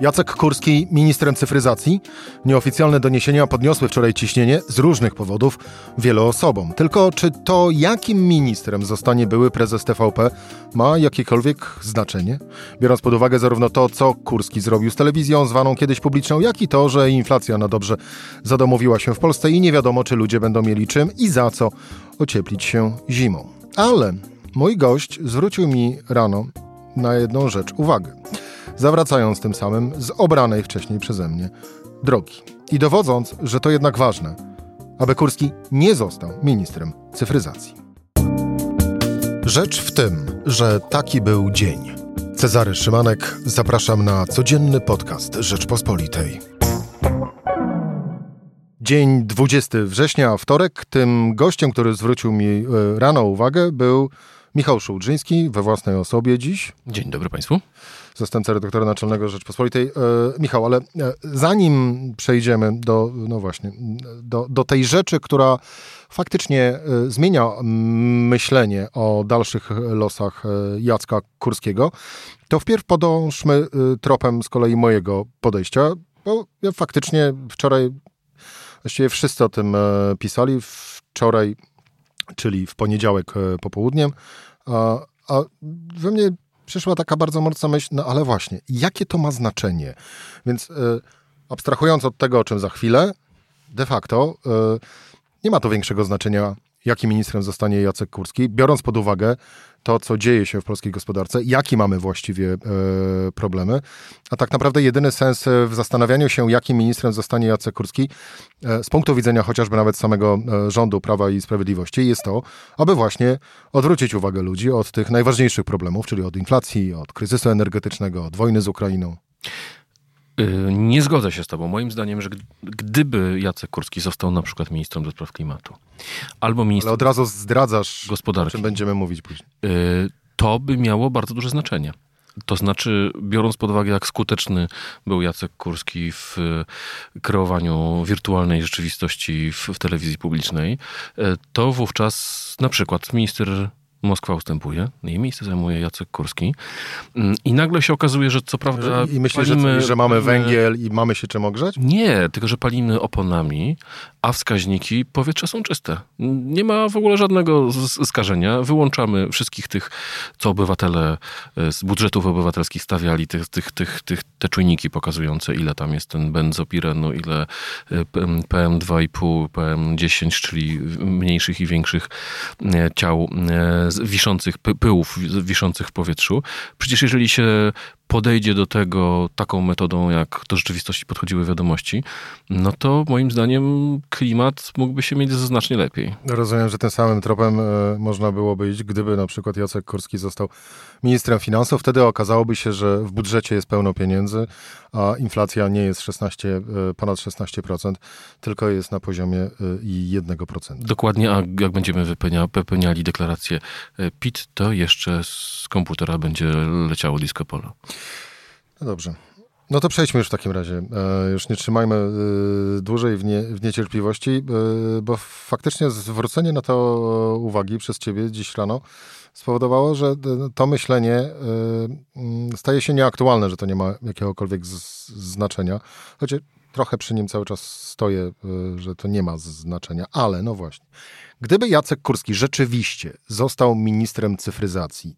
Jacek Kurski ministrem cyfryzacji. Nieoficjalne doniesienia podniosły wczoraj ciśnienie z różnych powodów wielu osobom. Tylko czy to jakim ministrem zostanie były prezes TVP ma jakiekolwiek znaczenie? Biorąc pod uwagę zarówno to, co Kurski zrobił z telewizją zwaną kiedyś publiczną, jak i to, że inflacja na dobrze zadomowiła się w Polsce i nie wiadomo, czy ludzie będą mieli czym i za co ocieplić się zimą. Ale mój gość zwrócił mi rano na jedną rzecz uwagę zawracając tym samym z obranej wcześniej przeze mnie drogi. I dowodząc, że to jednak ważne, aby Kurski nie został ministrem cyfryzacji. Rzecz w tym, że taki był dzień. Cezary Szymanek, zapraszam na codzienny podcast Rzeczpospolitej. Dzień 20 września, wtorek. Tym gościem, który zwrócił mi e, rano uwagę, był Michał Szułdrzyński we własnej osobie dziś. Dzień dobry Państwu zastępca redaktora naczelnego Rzeczpospolitej. E, Michał, ale e, zanim przejdziemy do, no właśnie, do, do tej rzeczy, która faktycznie e, zmienia myślenie o dalszych losach Jacka Kurskiego, to wpierw podążmy tropem z kolei mojego podejścia, bo ja faktycznie wczoraj, właściwie wszyscy o tym pisali, wczoraj, czyli w poniedziałek popołudniem, a, a we mnie przyszła taka bardzo mocna myśl, no ale właśnie, jakie to ma znaczenie? Więc y, abstrahując od tego, o czym za chwilę, de facto y, nie ma to większego znaczenia, jakim ministrem zostanie Jacek Kurski, biorąc pod uwagę to, co dzieje się w polskiej gospodarce, jakie mamy właściwie e, problemy. A tak naprawdę jedyny sens w zastanawianiu się, jakim ministrem zostanie Jacek Kurski, e, z punktu widzenia chociażby nawet samego e, rządu Prawa i Sprawiedliwości, jest to, aby właśnie odwrócić uwagę ludzi od tych najważniejszych problemów, czyli od inflacji, od kryzysu energetycznego, od wojny z Ukrainą. Y, nie zgodzę się z tobą. Moim zdaniem, że gdyby Jacek Kurski został na przykład ministrem do spraw klimatu, albo ministrem... Ale od razu zdradzasz, gospodarki. o czym będziemy mówić później. Y, to by miało bardzo duże znaczenie. To znaczy, biorąc pod uwagę, jak skuteczny był Jacek Kurski w kreowaniu wirtualnej rzeczywistości w, w telewizji publicznej, y, to wówczas na przykład minister Moskwa ustępuje, jej miejsce zajmuje Jacek Kurski mm, i nagle się okazuje, że co prawda... I myślisz, palimy, że, że mamy węgiel i mamy się czym ogrzać? Nie, tylko że palimy oponami, a wskaźniki powietrza są czyste. Nie ma w ogóle żadnego skażenia. Wyłączamy wszystkich tych, co obywatele e, z budżetów obywatelskich stawiali, tych, tych, tych, tych, te czujniki pokazujące, ile tam jest ten benzopirenu, ile PM2,5, PM10, czyli mniejszych i większych e, ciał e, wiszących pyłów wiszących w powietrzu. Przecież jeżeli się podejdzie do tego taką metodą, jak do rzeczywistości podchodziły wiadomości, no to moim zdaniem klimat mógłby się mieć znacznie lepiej. Rozumiem, że tym samym tropem e, można byłoby iść, gdyby na przykład Jacek Kurski został ministrem finansów. Wtedy okazałoby się, że w budżecie jest pełno pieniędzy, a inflacja nie jest 16, e, ponad 16%, tylko jest na poziomie 1%. E, Dokładnie, a jak będziemy wypełnia, wypełniali deklarację PIT, to jeszcze z komputera będzie leciało disco polo. No dobrze. No to przejdźmy już w takim razie. E, już nie trzymajmy e, dłużej w, nie, w niecierpliwości, e, bo faktycznie zwrócenie na to uwagi przez ciebie dziś rano spowodowało, że to myślenie mm, staje się nieaktualne, że to nie ma jakiegokolwiek znaczenia. Choć trochę przy nim cały czas stoję, że to nie ma znaczenia, ale no właśnie. Gdyby Jacek Kurski rzeczywiście został ministrem cyfryzacji,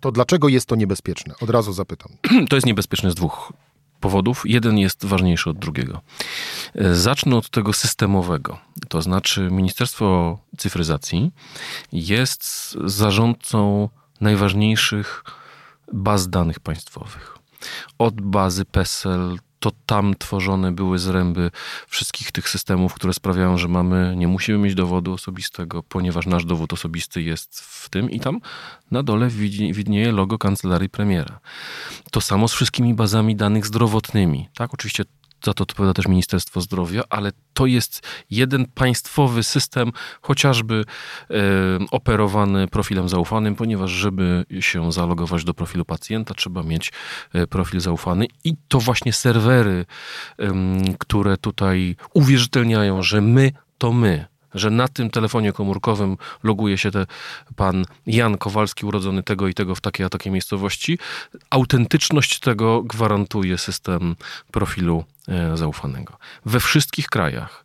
to dlaczego jest to niebezpieczne? Od razu zapytam. To jest niebezpieczne z dwóch powodów. Jeden jest ważniejszy od drugiego. Zacznę od tego systemowego. To znaczy, Ministerstwo Cyfryzacji jest zarządcą najważniejszych baz danych państwowych. Od bazy PESEL, to tam tworzone były zręby wszystkich tych systemów, które sprawiają, że mamy, nie musimy mieć dowodu osobistego, ponieważ nasz dowód osobisty jest w tym i tam na dole widnieje logo kancelarii premiera. To samo z wszystkimi bazami danych zdrowotnymi. Tak, oczywiście za to odpowiada też Ministerstwo Zdrowia, ale to jest jeden państwowy system, chociażby e, operowany profilem zaufanym, ponieważ żeby się zalogować do profilu pacjenta, trzeba mieć e, profil zaufany. I to właśnie serwery, e, które tutaj uwierzytelniają, że my to my że na tym telefonie komórkowym loguje się te pan Jan Kowalski, urodzony tego i tego w takiej a takiej miejscowości. Autentyczność tego gwarantuje system profilu e, zaufanego. We wszystkich krajach,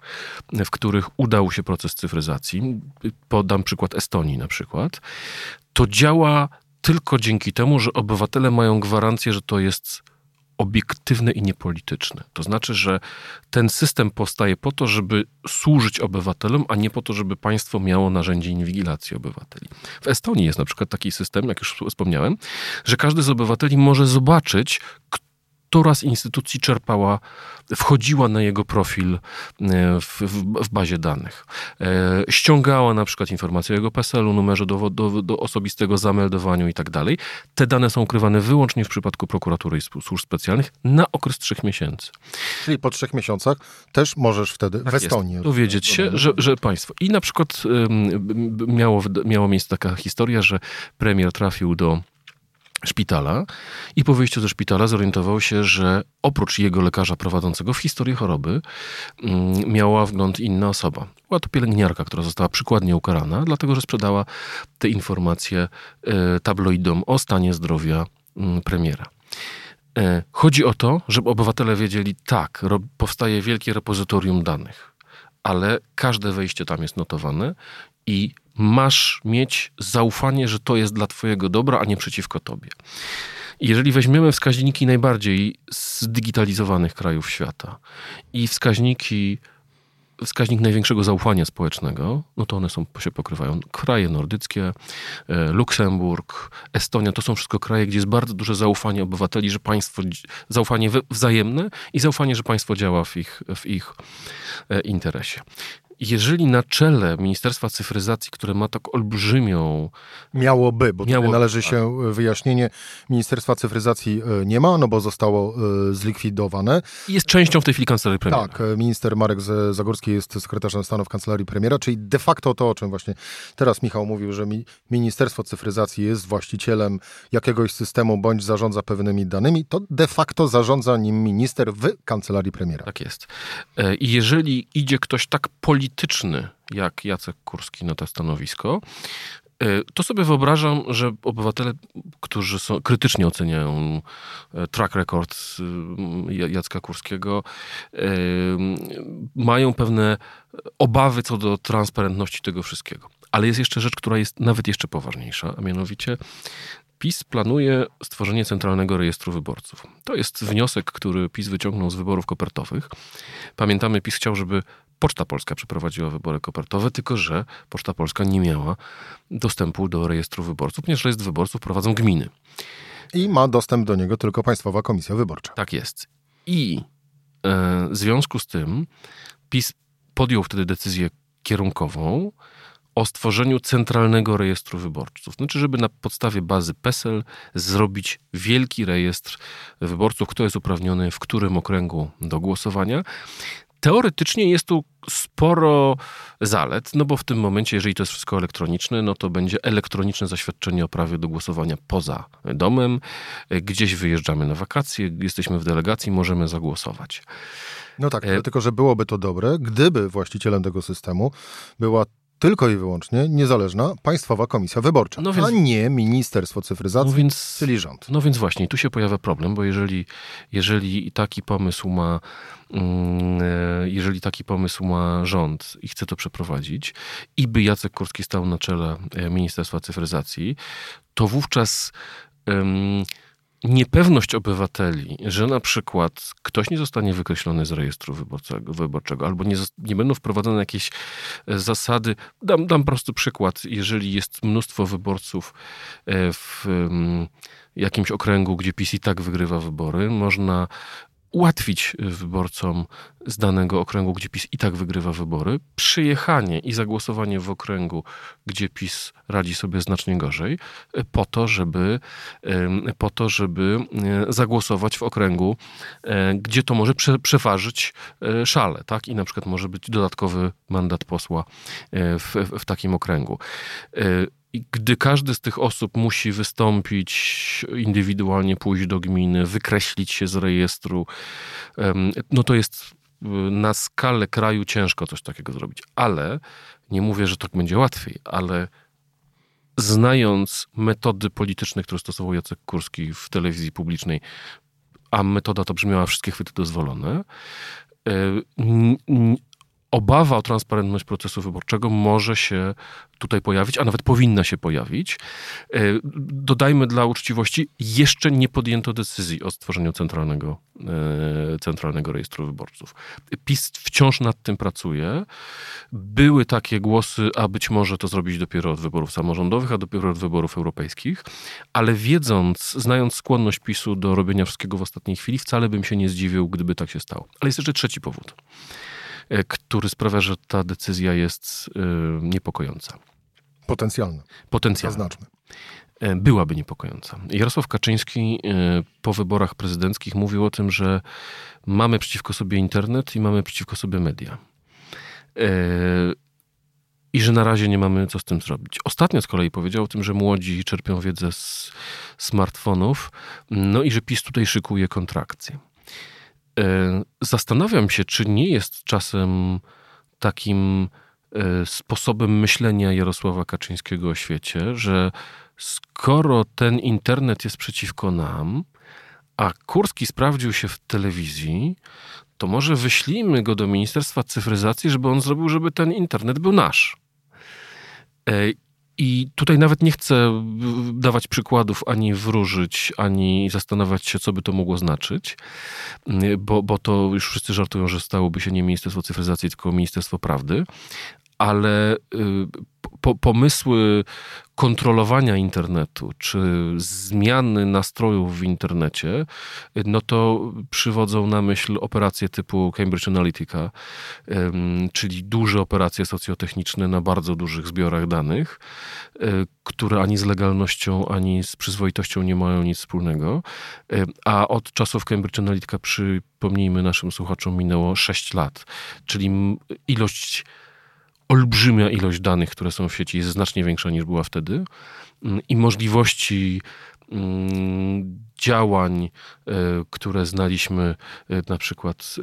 w których udał się proces cyfryzacji, podam przykład Estonii na przykład, to działa tylko dzięki temu, że obywatele mają gwarancję, że to jest obiektywne i niepolityczne. To znaczy, że ten system powstaje po to, żeby służyć obywatelom, a nie po to, żeby państwo miało narzędzie inwigilacji obywateli. W Estonii jest na przykład taki system, jak już wspomniałem, że każdy z obywateli może zobaczyć, która z instytucji czerpała, wchodziła na jego profil e, w, w, w bazie danych. E, ściągała na przykład informacje o jego PESEL-u, numerze do, do, do osobistego, zameldowaniu i tak dalej. Te dane są ukrywane wyłącznie w przypadku prokuratury i służb specjalnych na okres trzech miesięcy. Czyli po trzech miesiącach też możesz wtedy tak w Estonii jest, dowiedzieć się, że, że państwo. I na przykład miało, miało miejsce taka historia, że premier trafił do szpitala i po wyjściu ze szpitala zorientował się, że oprócz jego lekarza prowadzącego w historię choroby mm, miała wgląd inna osoba. Była to pielęgniarka, która została przykładnie ukarana, dlatego że sprzedała te informacje e, tabloidom o stanie zdrowia mm, premiera. E, chodzi o to, żeby obywatele wiedzieli, tak, powstaje wielkie repozytorium danych, ale każde wejście tam jest notowane i masz mieć zaufanie, że to jest dla Twojego dobra, a nie przeciwko Tobie. Jeżeli weźmiemy wskaźniki najbardziej zdigitalizowanych krajów świata i wskaźniki, wskaźnik największego zaufania społecznego, no to one są, się pokrywają. Kraje nordyckie, e, Luksemburg, Estonia, to są wszystko kraje, gdzie jest bardzo duże zaufanie obywateli, że państwo, zaufanie wzajemne i zaufanie, że państwo działa w ich, w ich e, interesie jeżeli na czele Ministerstwa Cyfryzacji, które ma tak olbrzymią... Miałoby, bo miało, należy tak. się wyjaśnienie, Ministerstwa Cyfryzacji e, nie ma, no bo zostało e, zlikwidowane. Jest częścią w tej chwili Kancelarii Premiera. Tak, e, minister Marek Zagórski jest sekretarzem stanu w Kancelarii Premiera, czyli de facto to, o czym właśnie teraz Michał mówił, że Ministerstwo Cyfryzacji jest właścicielem jakiegoś systemu, bądź zarządza pewnymi danymi, to de facto zarządza nim minister w Kancelarii Premiera. Tak jest. I jeżeli idzie ktoś tak politycznie, polityczny jak Jacek Kurski na to stanowisko, e, to sobie wyobrażam, że obywatele, którzy są, krytycznie oceniają e, track record e, Jacka Kurskiego, mają pewne obawy co do transparentności tego wszystkiego. Ale jest jeszcze rzecz, która jest nawet jeszcze poważniejsza, a mianowicie PiS planuje stworzenie Centralnego Rejestru Wyborców. To jest wniosek, który PiS wyciągnął z wyborów kopertowych. Pamiętamy, PiS chciał, żeby Poczta Polska przeprowadziła wybory kopertowe, tylko że Poczta Polska nie miała dostępu do rejestru wyborców, ponieważ rejestr wyborców prowadzą gminy. I ma dostęp do niego tylko Państwowa Komisja Wyborcza. Tak jest. I e, w związku z tym PiS podjął wtedy decyzję kierunkową o stworzeniu centralnego rejestru wyborców. Znaczy, żeby na podstawie bazy PESEL zrobić wielki rejestr wyborców, kto jest uprawniony w którym okręgu do głosowania. Teoretycznie jest tu sporo zalet, no bo w tym momencie, jeżeli to jest wszystko elektroniczne, no to będzie elektroniczne zaświadczenie o prawie do głosowania poza domem. Gdzieś wyjeżdżamy na wakacje, jesteśmy w delegacji, możemy zagłosować. No tak, e... tylko że byłoby to dobre, gdyby właścicielem tego systemu była tylko i wyłącznie niezależna Państwowa Komisja Wyborcza, no więc, a nie Ministerstwo Cyfryzacji, no więc, czyli rząd. No więc właśnie, tu się pojawia problem, bo jeżeli, jeżeli taki pomysł ma mm, e, jeżeli taki pomysł ma rząd i chce to przeprowadzić i by Jacek Kurski stał na czele e, Ministerstwa Cyfryzacji, to wówczas niepewność obywateli, że na przykład ktoś nie zostanie wykreślony z rejestru wyborczego, wyborczego albo nie, nie będą wprowadzone jakieś e, zasady. Dam, dam prosty przykład. Jeżeli jest mnóstwo wyborców e, w jakimś okręgu, gdzie PiS i tak wygrywa wybory, można ułatwić wyborcom z danego okręgu, gdzie PiS i tak wygrywa wybory, przyjechanie i zagłosowanie w okręgu, gdzie PiS radzi sobie znacznie gorzej, po to, żeby, po to, żeby e, zagłosować w okręgu, e, gdzie to może prze, przeważyć e, szale, tak? I na przykład może być dodatkowy mandat posła w, w takim okręgu. I gdy każdy z tych osób musi wystąpić indywidualnie, pójść do gminy, wykreślić się z rejestru, no to jest na skalę kraju ciężko coś takiego zrobić, ale nie mówię, że tak będzie łatwiej, ale znając metody polityczne, które stosował Jacek Kurski w telewizji publicznej, a metoda to brzmiała wszystkie chwyty dozwolone, e, obawa o transparentność procesu wyborczego może się tutaj pojawić, a nawet powinna się pojawić. E, dodajmy dla uczciwości, jeszcze nie podjęto decyzji o stworzeniu centralnego, e, centralnego rejestru wyborców. PiS wciąż nad tym pracuje. Były takie głosy, a być może to zrobić dopiero od wyborów samorządowych, a dopiero od wyborów europejskich, ale wiedząc, znając skłonność PiSu do robienia wszystkiego w ostatniej chwili, wcale bym się nie zdziwił, gdyby tak się stało. Ale jest jeszcze trzeci powód. E, który sprawia, że ta decyzja jest e, niepokojąca. Potencjalna. Potencjalna. Zaznaczmy. E, byłaby niepokojąca. Jarosław Kaczyński po wyborach prezydenckich mówił o tym, że mamy przeciwko sobie internet i mamy przeciwko sobie media. I że na razie nie mamy co z tym zrobić. Ostatnio z kolei powiedział o tym, że młodzi czerpią wiedzę z smartfonów, no i że PiS tutaj szykuje kontrakcję. E, zastanawiam się, czy nie jest czasem takim e, sposobem myślenia Jarosława Kaczyńskiego o świecie, że skoro ten internet jest przeciwko nam, a Kurski sprawdził się w telewizji, to może wyślijmy go do Ministerstwa Cyfryzacji, żeby on zrobił, żeby ten internet był nasz. I tutaj nawet nie chcę dawać przykładów, ani wróżyć, ani zastanawiać się, co by to mogło znaczyć, bo, bo to już wszyscy żartują, że stałoby się nie Ministerstwo Cyfryzacji, tylko Ministerstwo Prawdy. Ale y, po, pomysły kontrolowania internetu, czy zmiany nastrojów w internecie, no to przywodzą na myśl operacje typu Cambridge Analytica, czyli duże operacje socjotechniczne na bardzo dużych zbiorach danych, e, które ani z legalnością, ani z przyzwoitością nie mają nic wspólnego. E, a od czasów Cambridge Analytica, przypomnijmy naszym słuchaczom, minęło 6 lat, czyli ilość olbrzymia ilość danych, które są w sieci, jest znacznie większa niż była wtedy mm, i możliwości mm, działań, e, które znaliśmy e, na przykład z,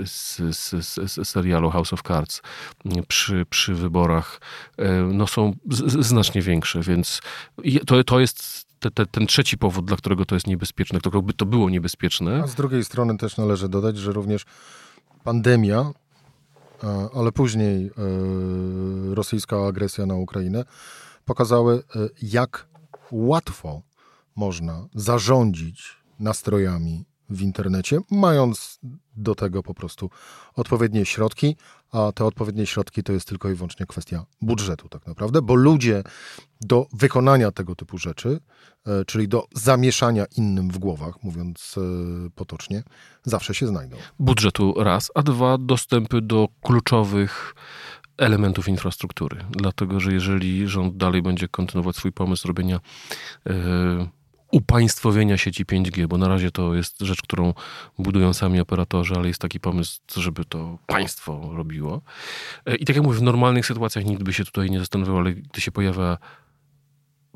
z, z, serialu House of Cards mm, przy, przy wyborach, e, no są znacznie większe, więc to, to jest te, te, ten trzeci powód, dla którego to jest niebezpieczne, którego by to było niebezpieczne. A z drugiej strony też należy dodać, że również pandemia ale później e, rosyjska agresja na Ukrainę pokazały, e, jak łatwo można zarządzić nastrojami w internecie, mając do tego po prostu odpowiednie środki, a te odpowiednie środki to jest tylko i wyłącznie kwestia budżetu, tak naprawdę, bo ludzie do wykonania tego typu rzeczy, e, czyli do zamieszania innym w głowach, mówiąc e, potocznie, zawsze się znajdą. Budżetu raz, a dwa dostępy do kluczowych elementów infrastruktury. Dlatego, że jeżeli rząd dalej będzie kontynuować swój pomysł robienia yy, upaństwowienia sieci 5G, bo na razie to jest rzecz, którą budują sami operatorzy, ale jest taki pomysł, żeby to państwo robiło. E, I tak jak mówię, w normalnych sytuacjach nikt by się tutaj nie zastanawiał, ale gdy się pojawia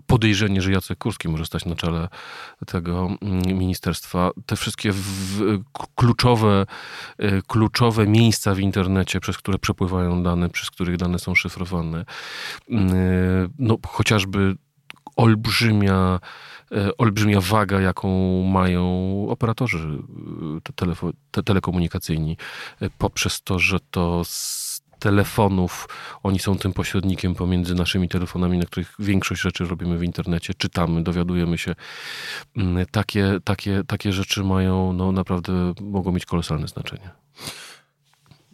podejrzenie, że Jacek Kurski może stać na czele tego mm, ministerstwa. Te wszystkie w, kluczowe, e, kluczowe miejsca w internecie, przez które przepływają dane, przez których dane są szyfrowane, mm, e, no chociażby olbrzymia olbrzymia waga, jaką mają operatorzy e, te telekomunikacyjni, e, poprzez to, że to z telefonów, oni są tym pośrednikiem pomiędzy naszymi telefonami, na których większość rzeczy robimy w internecie, czytamy, dowiadujemy się. Mm, takie, takie, takie rzeczy mają, no naprawdę mogą mieć kolosalne znaczenie.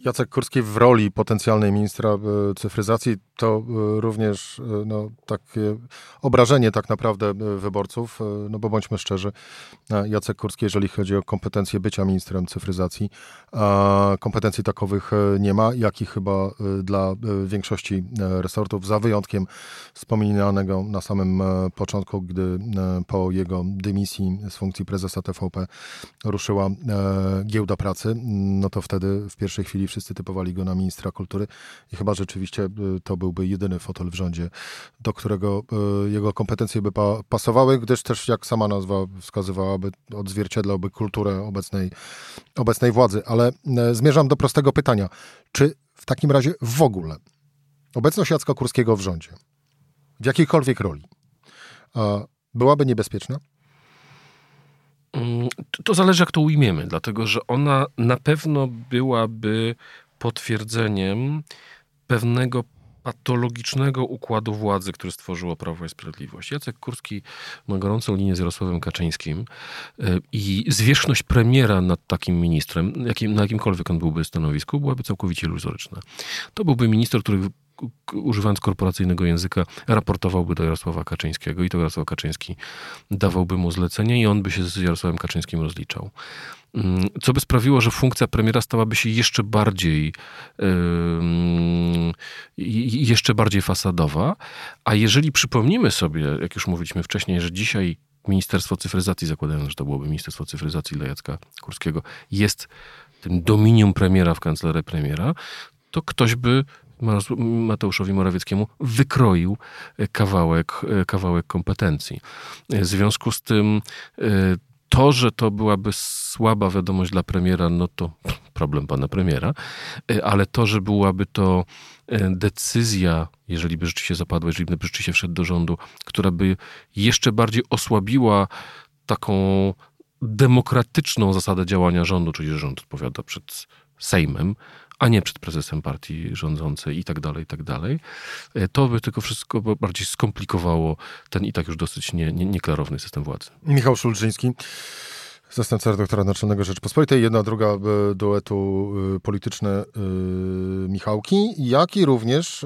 Jacek Kurski w roli potencjalnej ministra e, cyfryzacji to e, również e, no, takie obrażenie tak naprawdę wyborców, no bo bądźmy szczerzy, Jacek Kurski, jeżeli chodzi o kompetencje bycia ministrem cyfryzacji, kompetencji takowych nie ma, jak i chyba dla większości resortów, za wyjątkiem wspominanego na samym początku, gdy po jego dymisji z funkcji prezesa TVP ruszyła giełda pracy, no to wtedy w pierwszej chwili wszyscy typowali go na ministra kultury i chyba rzeczywiście to byłby jedyny fotel w rządzie, do którego jego kompetencje by pasowały, gdyż też, jak sama nazwa wskazywałaby, odzwierciedlałby kulturę obecnej, obecnej władzy. Ale zmierzam do prostego pytania. Czy w takim razie w ogóle obecność Jacka Kurskiego w rządzie, w jakiejkolwiek roli, byłaby niebezpieczna? Mm, to zależy, jak to ujmiemy, dlatego że ona na pewno byłaby potwierdzeniem pewnego patologicznego układu władzy, który stworzyło Prawo i Sprawiedliwość. Jacek Kurski ma gorącą linię z Jarosławem Kaczyńskim e, i zwierzchność premiera nad takim ministrem, jakim, na jakimkolwiek on byłby stanowisku, byłaby całkowicie iluzoryczna. To byłby minister, który używając korporacyjnego języka, raportowałby do Jarosława Kaczyńskiego i to Jarosław Kaczyński dawałby mu zlecenie i on by się z Jarosławem Kaczyńskim rozliczał. Mm, co by sprawiło, że funkcja premiera stałaby się jeszcze bardziej jeszcze bardziej fasadowa, a jeżeli przypomnimy sobie, jak już mówiliśmy wcześniej, że dzisiaj Ministerstwo Cyfryzacji, zakładając, że to byłoby Ministerstwo Cyfryzacji dla Jacka Kurskiego, jest tym dominium premiera w kancelarii premiera, to ktoś by Mateuszowi Morawieckiemu wykroił kawałek, kawałek kompetencji. W związku z tym e, to, że to byłaby słaba wiadomość dla premiera, no to problem pana premiera, e, ale to, że byłaby to e, decyzja, jeżeli by rzeczywiście zapadła, jeżeli by rzeczywiście wszedł do rządu, która by jeszcze bardziej osłabiła taką demokratyczną zasadę działania rządu, czyli że rząd odpowiada przed Sejmem, a nie przed prezesem partii rządzącej i tak dalej, i tak dalej. E, to by tylko wszystko bardziej skomplikowało ten i tak już dosyć nie, nie, nieklarowny system władzy. Michał Szulczyński. Zastępca redaktora Naczelnego Rzeczpospolitej, jedna, druga e, duetu e, polityczne Michałki, jak i również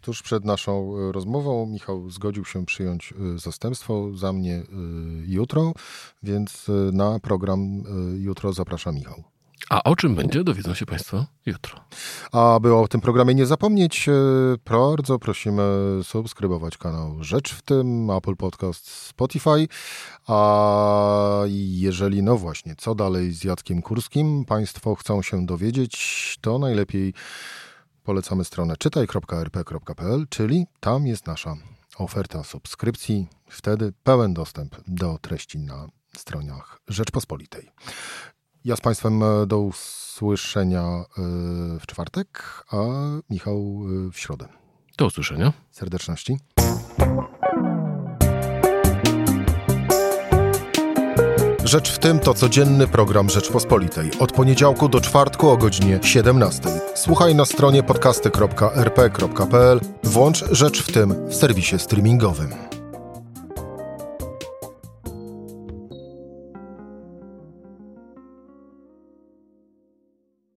tuż przed naszą rozmową Michał zgodził się przyjąć zastępstwo za mnie jutro, więc na program jutro zaprasza Michał. A o czym będzie, dowiedzą się Państwo jutro. A by o tym programie nie zapomnieć, e, bardzo prosimy subskrybować kanał Rzecz w tym, Apple Podcast, Spotify. A jeżeli, no właśnie, co dalej z Jackiem Kurskim Państwo chcą się dowiedzieć, to najlepiej polecamy stronę czytaj.rp.pl, czyli tam jest nasza oferta subskrypcji. Wtedy pełen dostęp do treści na stronach Rzeczpospolitej. Ja z Państwem e, do usłyszenia e, w czwartek, a Michał e, w środę. Do usłyszenia. Serdeczności. Rzecz w tym to codzienny program Rzeczpospolitej. Od poniedziałku do czwartku o godzinie 17. Słuchaj na stronie podcasty.rp.pl. Włącz Rzecz w tym w serwisie streamingowym.